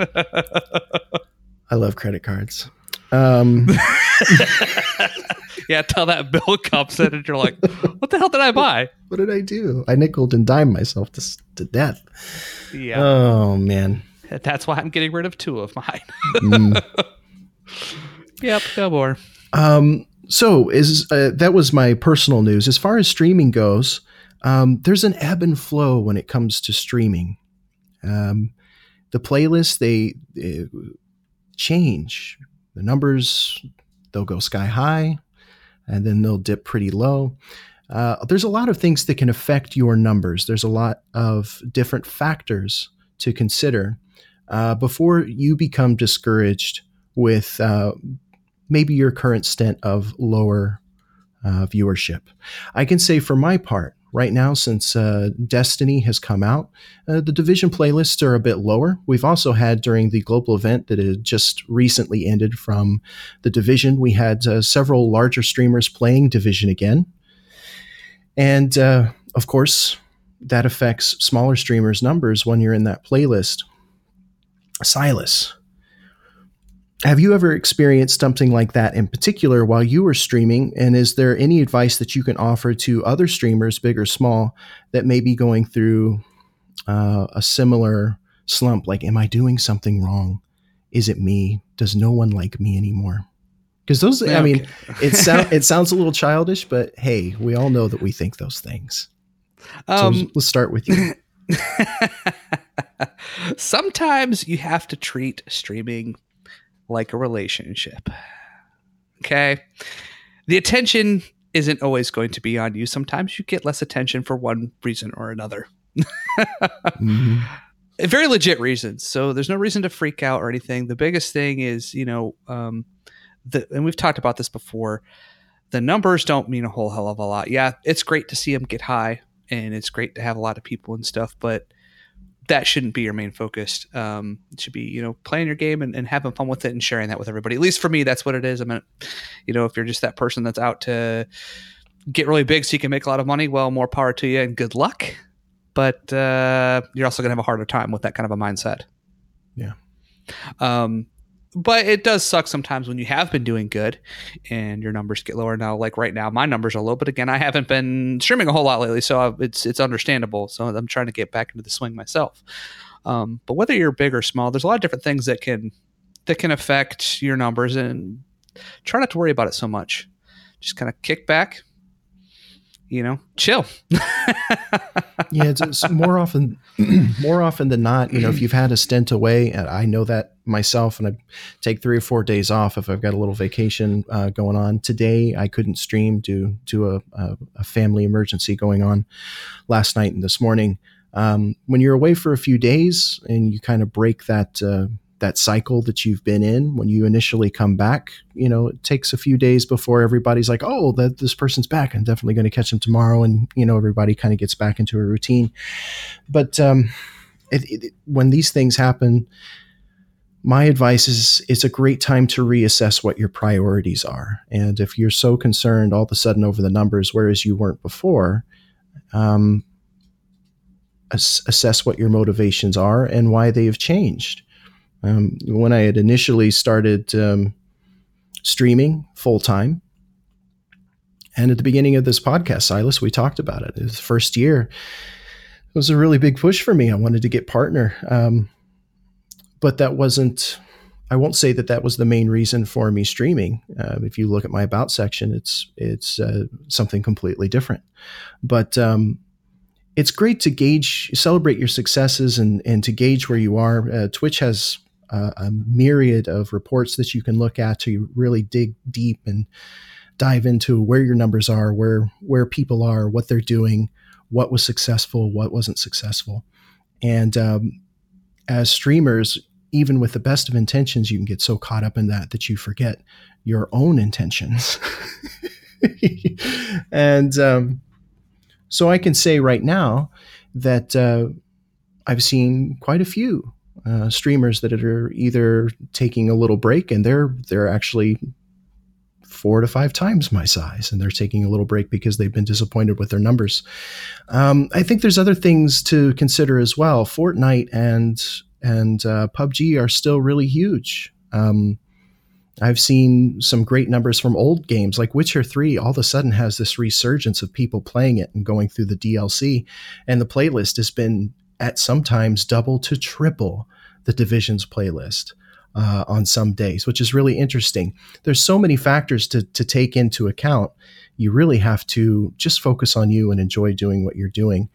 I love credit cards. Um, yeah, tell that bill comes in and you're like, what the hell did I buy? what did I do? I nickled and dimed myself to, to death. Yeah, Oh, man. that's why I'm getting rid of two of mine. Mm. yep, no more. Um, so is uh, that was my personal news. As far as streaming goes, um, there's an ebb and flow when it comes to streaming. Um, the playlists they, they change. The numbers they'll go sky high, and then they'll dip pretty low. Uh, there's a lot of things that can affect your numbers. There's a lot of different factors to consider uh, before you become discouraged with uh, maybe your current stint of lower uh, viewership. I can say for my part, right now, since uh, Destiny has come out, uh, the Division playlists are a bit lower. We've also had during the global event that had just recently ended from the Division, we had uh, several larger streamers playing Division again. And uh, of course, that affects smaller streamers' numbers when you're in that playlist. Silas, have you ever experienced something like that in particular while you were streaming? And is there any advice that you can offer to other streamers, big or small, that may be going through uh, a similar slump? Like, am I doing something wrong? Is it me? Does no one like me anymore? Because those, I mean, it sound it sounds a little childish, but hey, we all know that we think those things. So Um, let's start with you. Sometimes you have to treat streaming like a relationship. Okay. The attention isn't always going to be on you. Sometimes you get less attention for one reason or another. Mhm. Very legit reasons. So there's no reason to freak out or anything. The biggest thing is, you know, um, the, and we've talked about this before. The numbers don't mean a whole hell of a lot. Yeah, it's great to see them get high, and it's great to have a lot of people and stuff, but that shouldn't be your main focus. Um, it should be, you know, playing your game and, and having fun with it and sharing that with everybody. At least for me, that's what it is. I mean, you know, if you're just that person that's out to get really big so you can make a lot of money, well, more power to you and good luck. But uh, you're also going to have a harder time with that kind of a mindset. Yeah. Um, but it does suck sometimes when you have been doing good and your numbers get lower now. Like right now, my numbers are low, but again, I haven't been streaming a whole lot lately, so it's it's understandable. So I'm trying to get back into the swing myself. Um, but whether you're big or small, there's a lot of different things that can that can affect your numbers, and try not to worry about it so much. Just kind of kick back, you know, chill. yeah, it's, it's more often, more often than not. You know, if you've had a stint away, and I know that myself, and I take three or four days off if I've got a little vacation uh, going on. Today, I couldn't stream due to a, a, a family emergency going on last night and this morning. Um, when you're away for a few days and you kind of break that uh, that cycle that you've been in, when you initially come back, you know, it takes a few days before everybody's like, "Oh, that this person's back. I'm definitely going to catch them tomorrow," and you know, everybody kind of gets back into a routine. But um, it, it, when these things happen, my advice is it's a great time to reassess what your priorities are. And if you're so concerned all of a sudden over the numbers, whereas you weren't before, um, ass- assess what your motivations are and why they have changed. Um, when I had initially started um, streaming full time, and at the beginning of this podcast, Silas, we talked about it. It was the first year. It was a really big push for me. I wanted to get partner. Um, but that wasn't i won't say that that was the main reason for me streaming uh, if you look at my about section it's it's uh, something completely different but um, it's great to gauge celebrate your successes and and to gauge where you are uh, twitch has uh, a myriad of reports that you can look at to really dig deep and dive into where your numbers are where where people are what they're doing what was successful what wasn't successful and um, as streamers, even with the best of intentions, you can get so caught up in that that you forget your own intentions. and um, so I can say right now that uh, I've seen quite a few uh, streamers that are either taking a little break and they're they're actually four to five times my size, and they're taking a little break because they've been disappointed with their numbers. Um, I think there's other things to consider as well. Fortnite and and uh, PUBG are still really huge. Um, I've seen some great numbers from old games like Witcher 3 all of a sudden has this resurgence of people playing it and going through the DLC and the playlist has been at sometimes double to triple the division's playlist uh, on some days, which is really interesting. There's so many factors to, to take into account. You really have to just focus on you and enjoy doing what you're doing.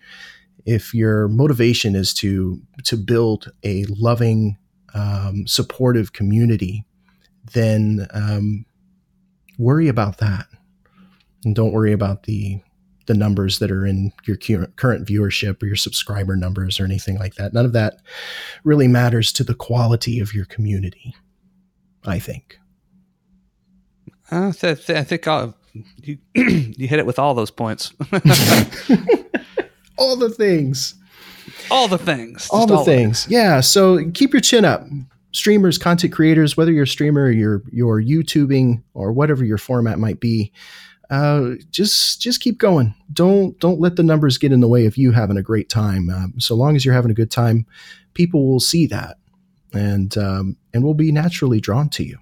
If your motivation is to to build a loving, um, supportive community, then um, worry about that, and don't worry about the the numbers that are in your current viewership or your subscriber numbers or anything like that. None of that really matters to the quality of your community, I think. Uh, th- I think I'll, you, you hit it with all those points. all the things. All the things. All the all things. Yeah. So keep your chin up. Streamers, content creators, whether you're a streamer or you're, you're YouTubing or whatever your format might be, uh, just just keep going. Don't don't let the numbers get in the way of you having a great time. Um, so long as you're having a good time, people will see that, and um, and will be naturally drawn to you.